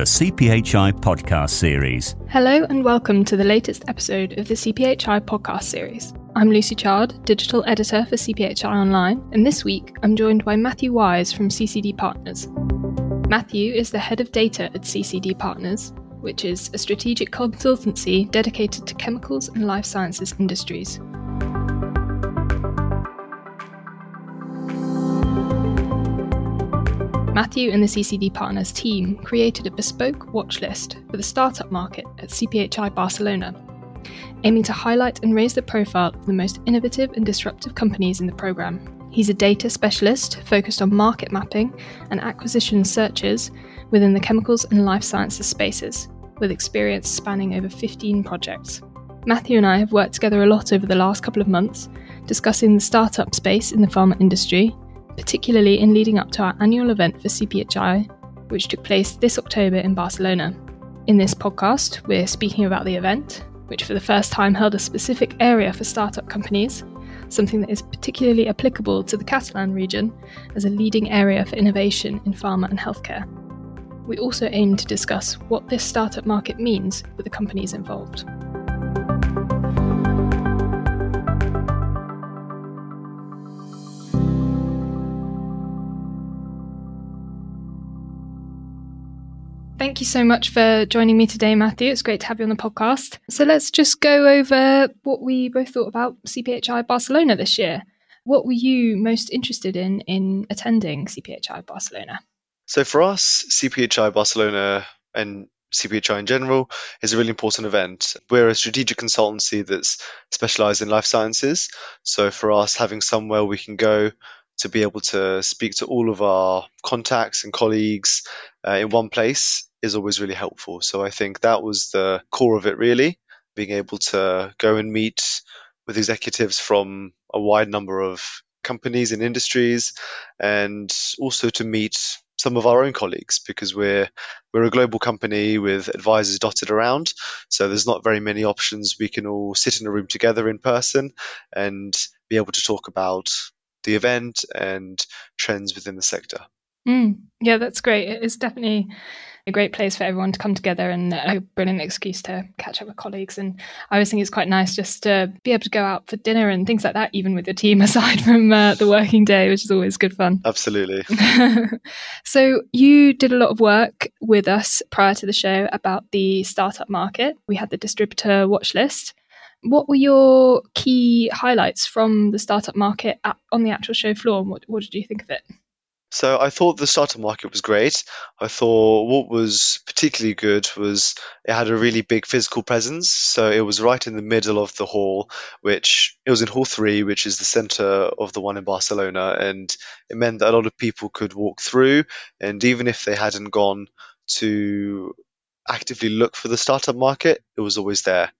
the CPHI podcast series. Hello, and welcome to the latest episode of the CPHI podcast series. I'm Lucy Chard, digital editor for CPHI Online, and this week I'm joined by Matthew Wise from CCD Partners. Matthew is the head of data at CCD Partners, which is a strategic consultancy dedicated to chemicals and life sciences industries. Matthew and the CCD Partners team created a bespoke watch list for the startup market at CPHI Barcelona, aiming to highlight and raise the profile of the most innovative and disruptive companies in the program. He's a data specialist focused on market mapping and acquisition searches within the chemicals and life sciences spaces, with experience spanning over 15 projects. Matthew and I have worked together a lot over the last couple of months, discussing the startup space in the pharma industry particularly in leading up to our annual event for CPHI, which took place this October in Barcelona. In this podcast, we're speaking about the event, which for the first time held a specific area for startup companies, something that is particularly applicable to the Catalan region as a leading area for innovation in pharma and healthcare. We also aim to discuss what this startup market means for the companies involved. Thank you so much for joining me today, Matthew. It's great to have you on the podcast. So let's just go over what we both thought about CPHI Barcelona this year. What were you most interested in in attending CPHI Barcelona? So for us, CPHI Barcelona and CPHI in general is a really important event. We're a strategic consultancy that's specialized in life sciences. So for us, having somewhere we can go to be able to speak to all of our contacts and colleagues uh, in one place is always really helpful. So I think that was the core of it, really, being able to go and meet with executives from a wide number of companies and industries, and also to meet some of our own colleagues because we're we're a global company with advisors dotted around. So there's not very many options. We can all sit in a room together in person and be able to talk about the event and trends within the sector. Mm, yeah, that's great. It's definitely a great place for everyone to come together and a brilliant excuse to catch up with colleagues. And I always think it's quite nice just to be able to go out for dinner and things like that, even with your team aside from uh, the working day, which is always good fun. Absolutely. so you did a lot of work with us prior to the show about the startup market. We had the disruptor watch list. What were your key highlights from the startup market at, on the actual show floor? And what, what did you think of it? So I thought the startup market was great. I thought what was particularly good was it had a really big physical presence. So it was right in the middle of the hall, which it was in Hall 3, which is the center of the one in Barcelona. And it meant that a lot of people could walk through. And even if they hadn't gone to actively look for the startup market, it was always there.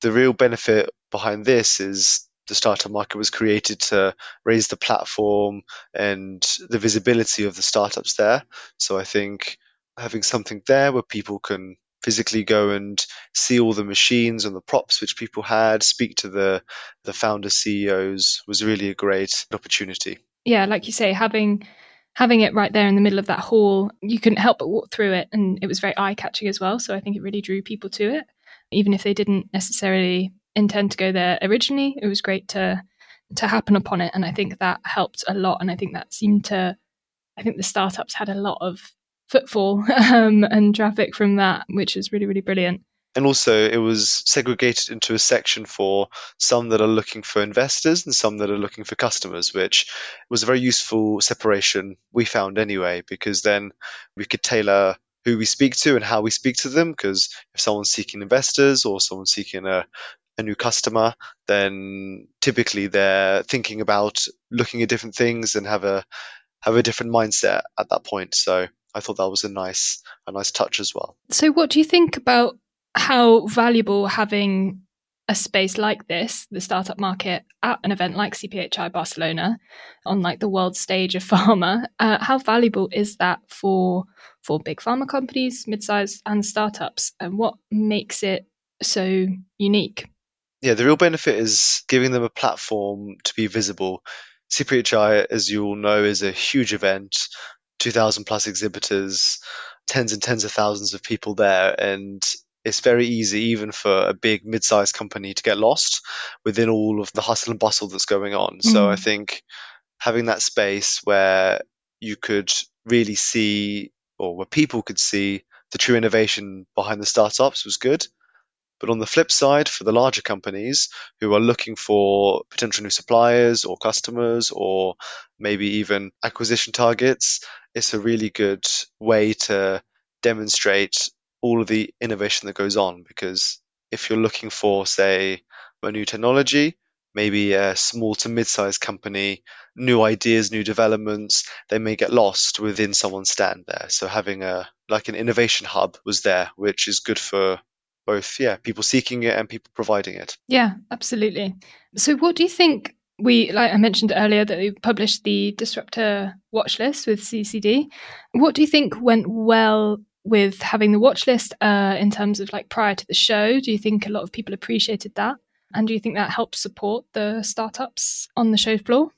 The real benefit behind this is the startup market was created to raise the platform and the visibility of the startups there. So I think having something there where people can physically go and see all the machines and the props which people had, speak to the the founder CEOs was really a great opportunity. Yeah, like you say, having having it right there in the middle of that hall, you couldn't help but walk through it and it was very eye catching as well. So I think it really drew people to it. Even if they didn't necessarily intend to go there originally. It was great to to happen upon it, and I think that helped a lot. And I think that seemed to, I think the startups had a lot of footfall um, and traffic from that, which is really really brilliant. And also, it was segregated into a section for some that are looking for investors and some that are looking for customers, which was a very useful separation we found anyway, because then we could tailor who we speak to and how we speak to them. Because if someone's seeking investors or someone's seeking a, a new customer, then typically they're thinking about looking at different things and have a have a different mindset at that point. So I thought that was a nice a nice touch as well. So what do you think about how valuable having a space like this, the startup market, at an event like CPHI Barcelona, on like the world stage of pharma, uh, how valuable is that for for big pharma companies, mid-sized and startups, and what makes it so unique? Yeah, the real benefit is giving them a platform to be visible. CPHI, as you all know, is a huge event, 2,000 plus exhibitors. tens and tens of thousands of people there, and it's very easy, even for a big mid-sized company, to get lost within all of the hustle and bustle that's going on. Mm. So I mm. think having that space where you could really see, or where people could see the true innovation behind the startups was good. But on the flip side, for the larger companies who are looking for potential new suppliers or customers or maybe even acquisition targets, it's a really good way to demonstrate all of the innovation that goes on. Because if you're looking for, say, a new technology, maybe a small to mid-sized company, new ideas, new developments, they may get lost within someone's stand there. So having a like an innovation hub was there, which is good for both yeah people seeking it and people providing it. Yeah, absolutely. So what do you think? We, like I mentioned earlier, that we published the disruptor watch list with CCD. What do you think went well with having the watch list uh, in terms of like prior to the show? Do you think a lot of people appreciated that? And do you think that helped support the startups on the show floor?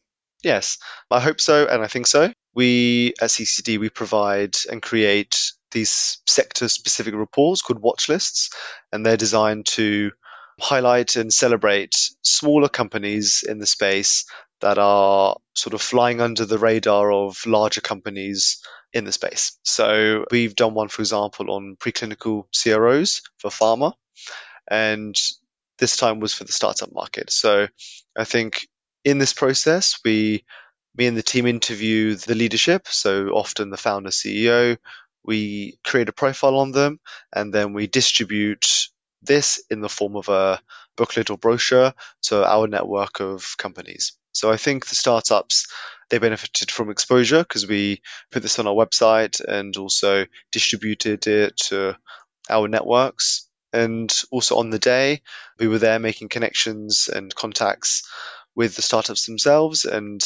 Yes, I hope so, and I think so. We at CCD we provide and create these sector-specific reports called watch lists, and they're designed to highlight and celebrate smaller companies in the space that are sort of flying under the radar of larger companies in the space. So we've done one, for example, on preclinical CROs for pharma, and this time was for the startup market. So I think in this process, we, me and the team interview the leadership. So often the founder, CEO, we create a profile on them and then we distribute this in the form of a booklet or brochure to our network of companies. So I think the startups they benefited from exposure because we put this on our website and also distributed it to our networks. And also on the day, we were there making connections and contacts with the startups themselves and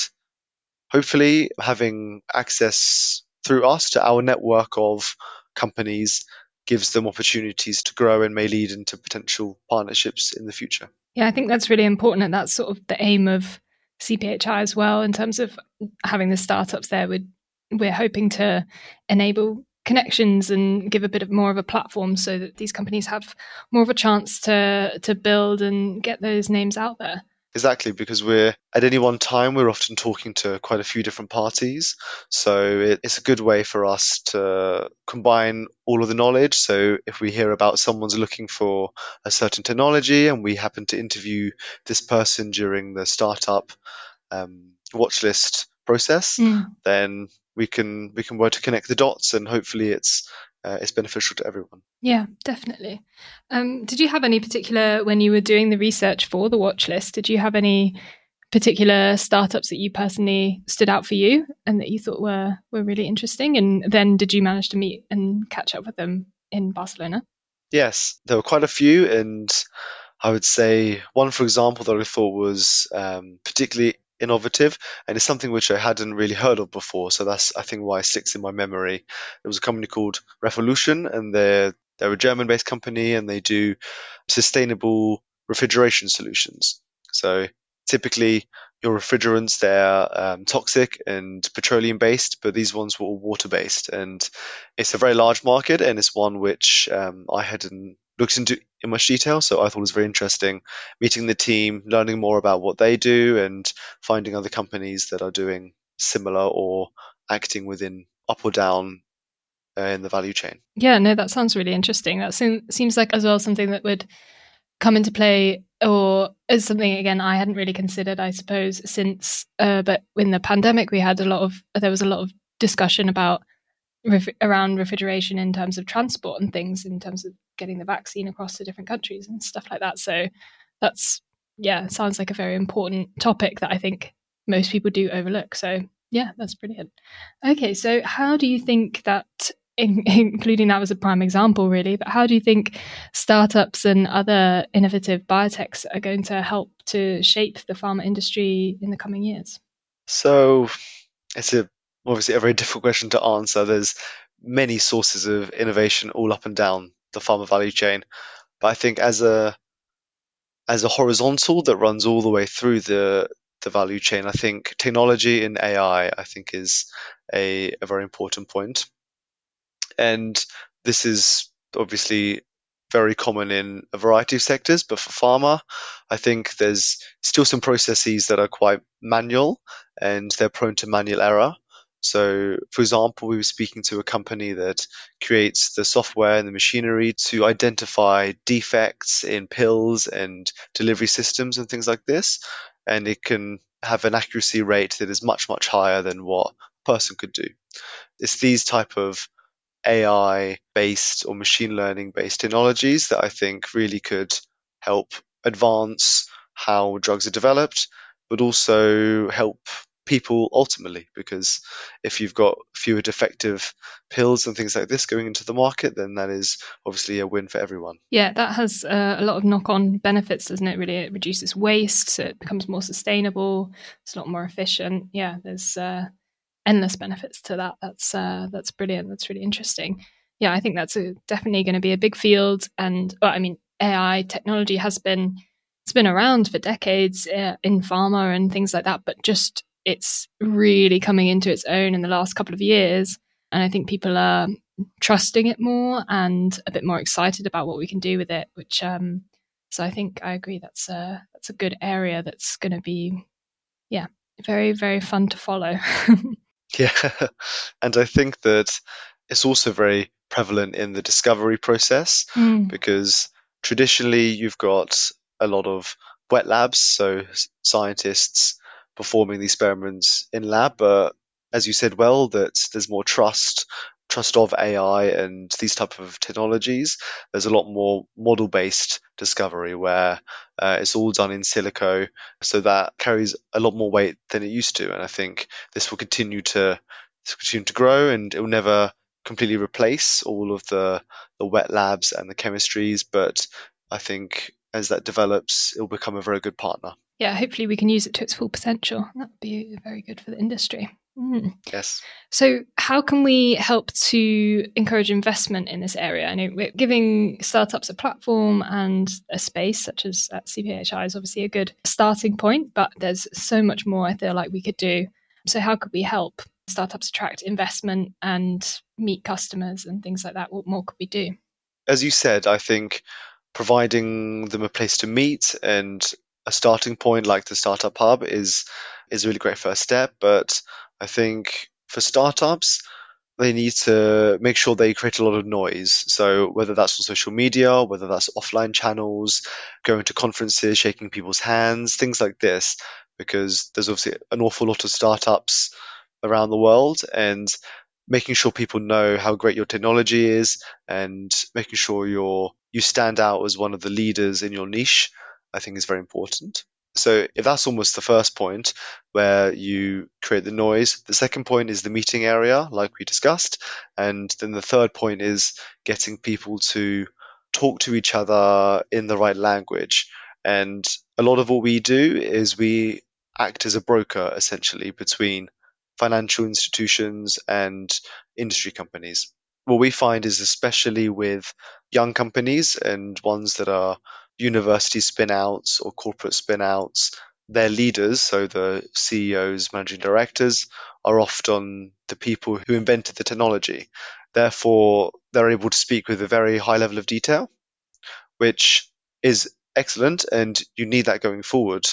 hopefully having access through us to our network of companies gives them opportunities to grow and may lead into potential partnerships in the future. Yeah, I think that's really important. And that's sort of the aim of CPHI as well, in terms of having the startups there. We're, we're hoping to enable connections and give a bit of more of a platform so that these companies have more of a chance to to build and get those names out there. Exactly, because we're at any one time we're often talking to quite a few different parties, so it, it's a good way for us to combine all of the knowledge. So if we hear about someone's looking for a certain technology and we happen to interview this person during the startup um, watch list process, mm. then we can we can work to connect the dots and hopefully it's uh, it's beneficial to everyone. Yeah, definitely. Um, did you have any particular when you were doing the research for the watch list? Did you have any particular startups that you personally stood out for you and that you thought were were really interesting? And then did you manage to meet and catch up with them in Barcelona? Yes, there were quite a few, and I would say one, for example, that I thought was um, particularly innovative and it's something which I hadn't really heard of before. So that's I think why it sticks in my memory. There was a company called Revolution and they're they're a German based company and they do sustainable refrigeration solutions. So typically your refrigerants they're um, toxic and petroleum based but these ones were all water based and it's a very large market and it's one which um, i hadn't looked into in much detail. So I thought it was very interesting meeting the team, learning more about what they do, and finding other companies that are doing similar or acting within up or down uh, in the value chain. Yeah, no, that sounds really interesting. That seems like as well something that would come into play or is something again I hadn't really considered, I suppose, since uh, but in the pandemic we had a lot of there was a lot of discussion about ref- around refrigeration in terms of transport and things in terms of getting the vaccine across to different countries and stuff like that. So that's yeah, sounds like a very important topic that I think most people do overlook. So yeah, that's brilliant. Okay, so how do you think that in, including that was a prime example really, but how do you think startups and other innovative biotechs are going to help to shape the pharma industry in the coming years? So it's a obviously a very difficult question to answer. There's many sources of innovation all up and down the pharma value chain, but I think as a as a horizontal that runs all the way through the the value chain, I think technology and AI I think is a, a very important point. And this is obviously very common in a variety of sectors, but for pharma, I think there's still some processes that are quite manual and they're prone to manual error. So, for example, we were speaking to a company that creates the software and the machinery to identify defects in pills and delivery systems and things like this. And it can have an accuracy rate that is much, much higher than what a person could do. It's these type of AI based or machine learning based technologies that I think really could help advance how drugs are developed, but also help people ultimately because if you've got fewer defective pills and things like this going into the market then that is obviously a win for everyone yeah that has uh, a lot of knock-on benefits doesn't it really it reduces waste it becomes more sustainable it's a lot more efficient yeah there's uh, endless benefits to that. That's uh, that's brilliant. That's really interesting. Yeah, I think that's a, definitely going to be a big field. And well, I mean, AI technology has been it's been around for decades uh, in pharma and things like that, but just it's really coming into its own in the last couple of years. And I think people are trusting it more and a bit more excited about what we can do with it. Which, um, so I think I agree. That's a that's a good area. That's going to be, yeah, very very fun to follow. Yeah, and I think that it's also very prevalent in the discovery process Mm. because traditionally you've got a lot of wet labs, so scientists performing the experiments in lab, but as you said well, that there's more trust trust of AI and these type of technologies, there's a lot more model-based discovery where uh, it's all done in silico, so that carries a lot more weight than it used to. And I think this will continue to, to continue to grow, and it will never completely replace all of the the wet labs and the chemistries, but I think as that develops, it will become a very good partner. Yeah, hopefully we can use it to its full potential. That would be very good for the industry. Mm. Yes. So, how can we help to encourage investment in this area? I know we're giving startups a platform and a space, such as at CPHI, is obviously a good starting point, but there's so much more I feel like we could do. So, how could we help startups attract investment and meet customers and things like that? What more could we do? As you said, I think providing them a place to meet and a starting point like the startup hub is is a really great first step. But i think for startups they need to make sure they create a lot of noise. So whether that's on social media whether that's offline channels going to conferences shaking people's hands things like this because there's obviously an awful lot of startups around the world and making sure people know how great your technology is and making sure you're you stand out as one of the leaders in your niche, I think is very important. So if that's almost the first point where you create the noise, the second point is the meeting area, like we discussed. And then the third point is getting people to talk to each other in the right language. And a lot of what we do is we act as a broker essentially between financial institutions and industry companies. What we find is, especially with young companies and ones that are university spin outs or corporate spin outs, their leaders, so the CEOs, managing directors, are often the people who invented the technology. Therefore, they're able to speak with a very high level of detail, which is excellent, and you need that going forward.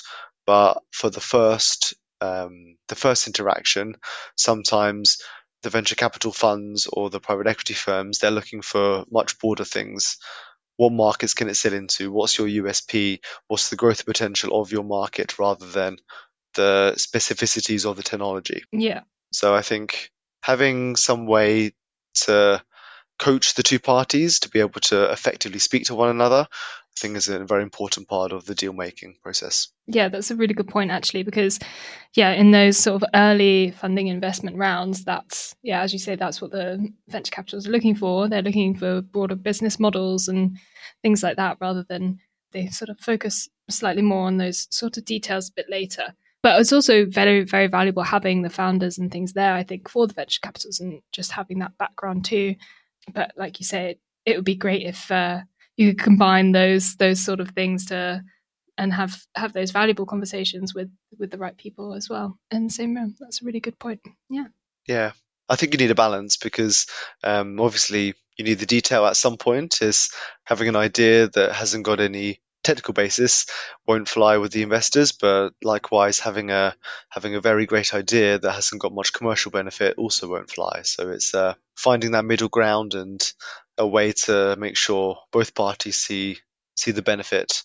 But for the first um, the first interaction, sometimes the venture capital funds or the private equity firms, they're looking for much broader things. What markets can it sell into? What's your USP? What's the growth potential of your market rather than the specificities of the technology? Yeah. So I think having some way to coach the two parties to be able to effectively speak to one another think is a very important part of the deal making process. Yeah, that's a really good point actually, because yeah, in those sort of early funding investment rounds, that's yeah, as you say, that's what the venture capitals are looking for. They're looking for broader business models and things like that, rather than they sort of focus slightly more on those sort of details a bit later. But it's also very, very valuable having the founders and things there, I think, for the venture capitals and just having that background too. But like you say, it, it would be great if uh, you combine those those sort of things to and have have those valuable conversations with with the right people as well in the same room. That's a really good point. Yeah. Yeah. I think you need a balance because um, obviously you need the detail at some point. Is having an idea that hasn't got any technical basis won't fly with the investors, but likewise having a having a very great idea that hasn't got much commercial benefit also won't fly. So it's uh, finding that middle ground and a way to make sure both parties see see the benefit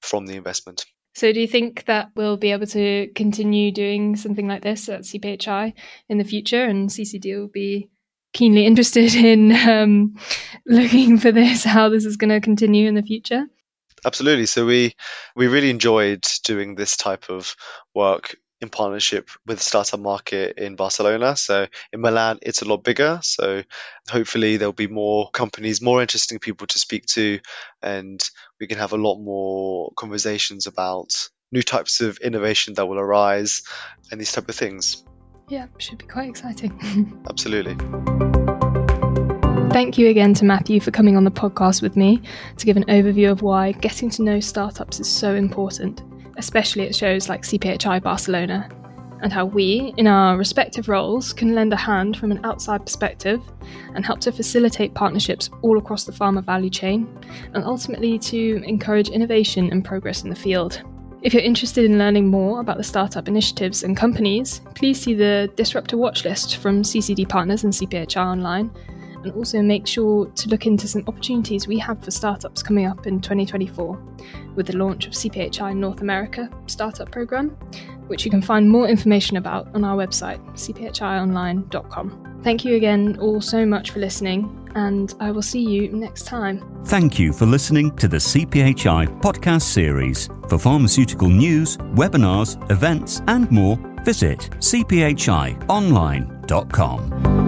from the investment. So, do you think that we'll be able to continue doing something like this at CPHI in the future, and CCD will be keenly interested in um, looking for this, how this is going to continue in the future? Absolutely. So we we really enjoyed doing this type of work in partnership with the startup market in Barcelona. So in Milan, it's a lot bigger. So hopefully there'll be more companies, more interesting people to speak to, and we can have a lot more conversations about new types of innovation that will arise and these type of things. Yeah, should be quite exciting. Absolutely. Thank you again to Matthew for coming on the podcast with me to give an overview of why getting to know startups is so important, especially at shows like CPHI Barcelona, and how we, in our respective roles, can lend a hand from an outside perspective and help to facilitate partnerships all across the pharma value chain, and ultimately to encourage innovation and progress in the field. If you're interested in learning more about the startup initiatives and companies, please see the Disruptor Watchlist from CCD Partners and CPHI Online and also make sure to look into some opportunities we have for startups coming up in 2024 with the launch of CPHI North America Startup Program, which you can find more information about on our website, cphionline.com. Thank you again all so much for listening, and I will see you next time. Thank you for listening to the CPHI podcast series. For pharmaceutical news, webinars, events, and more, visit cphionline.com.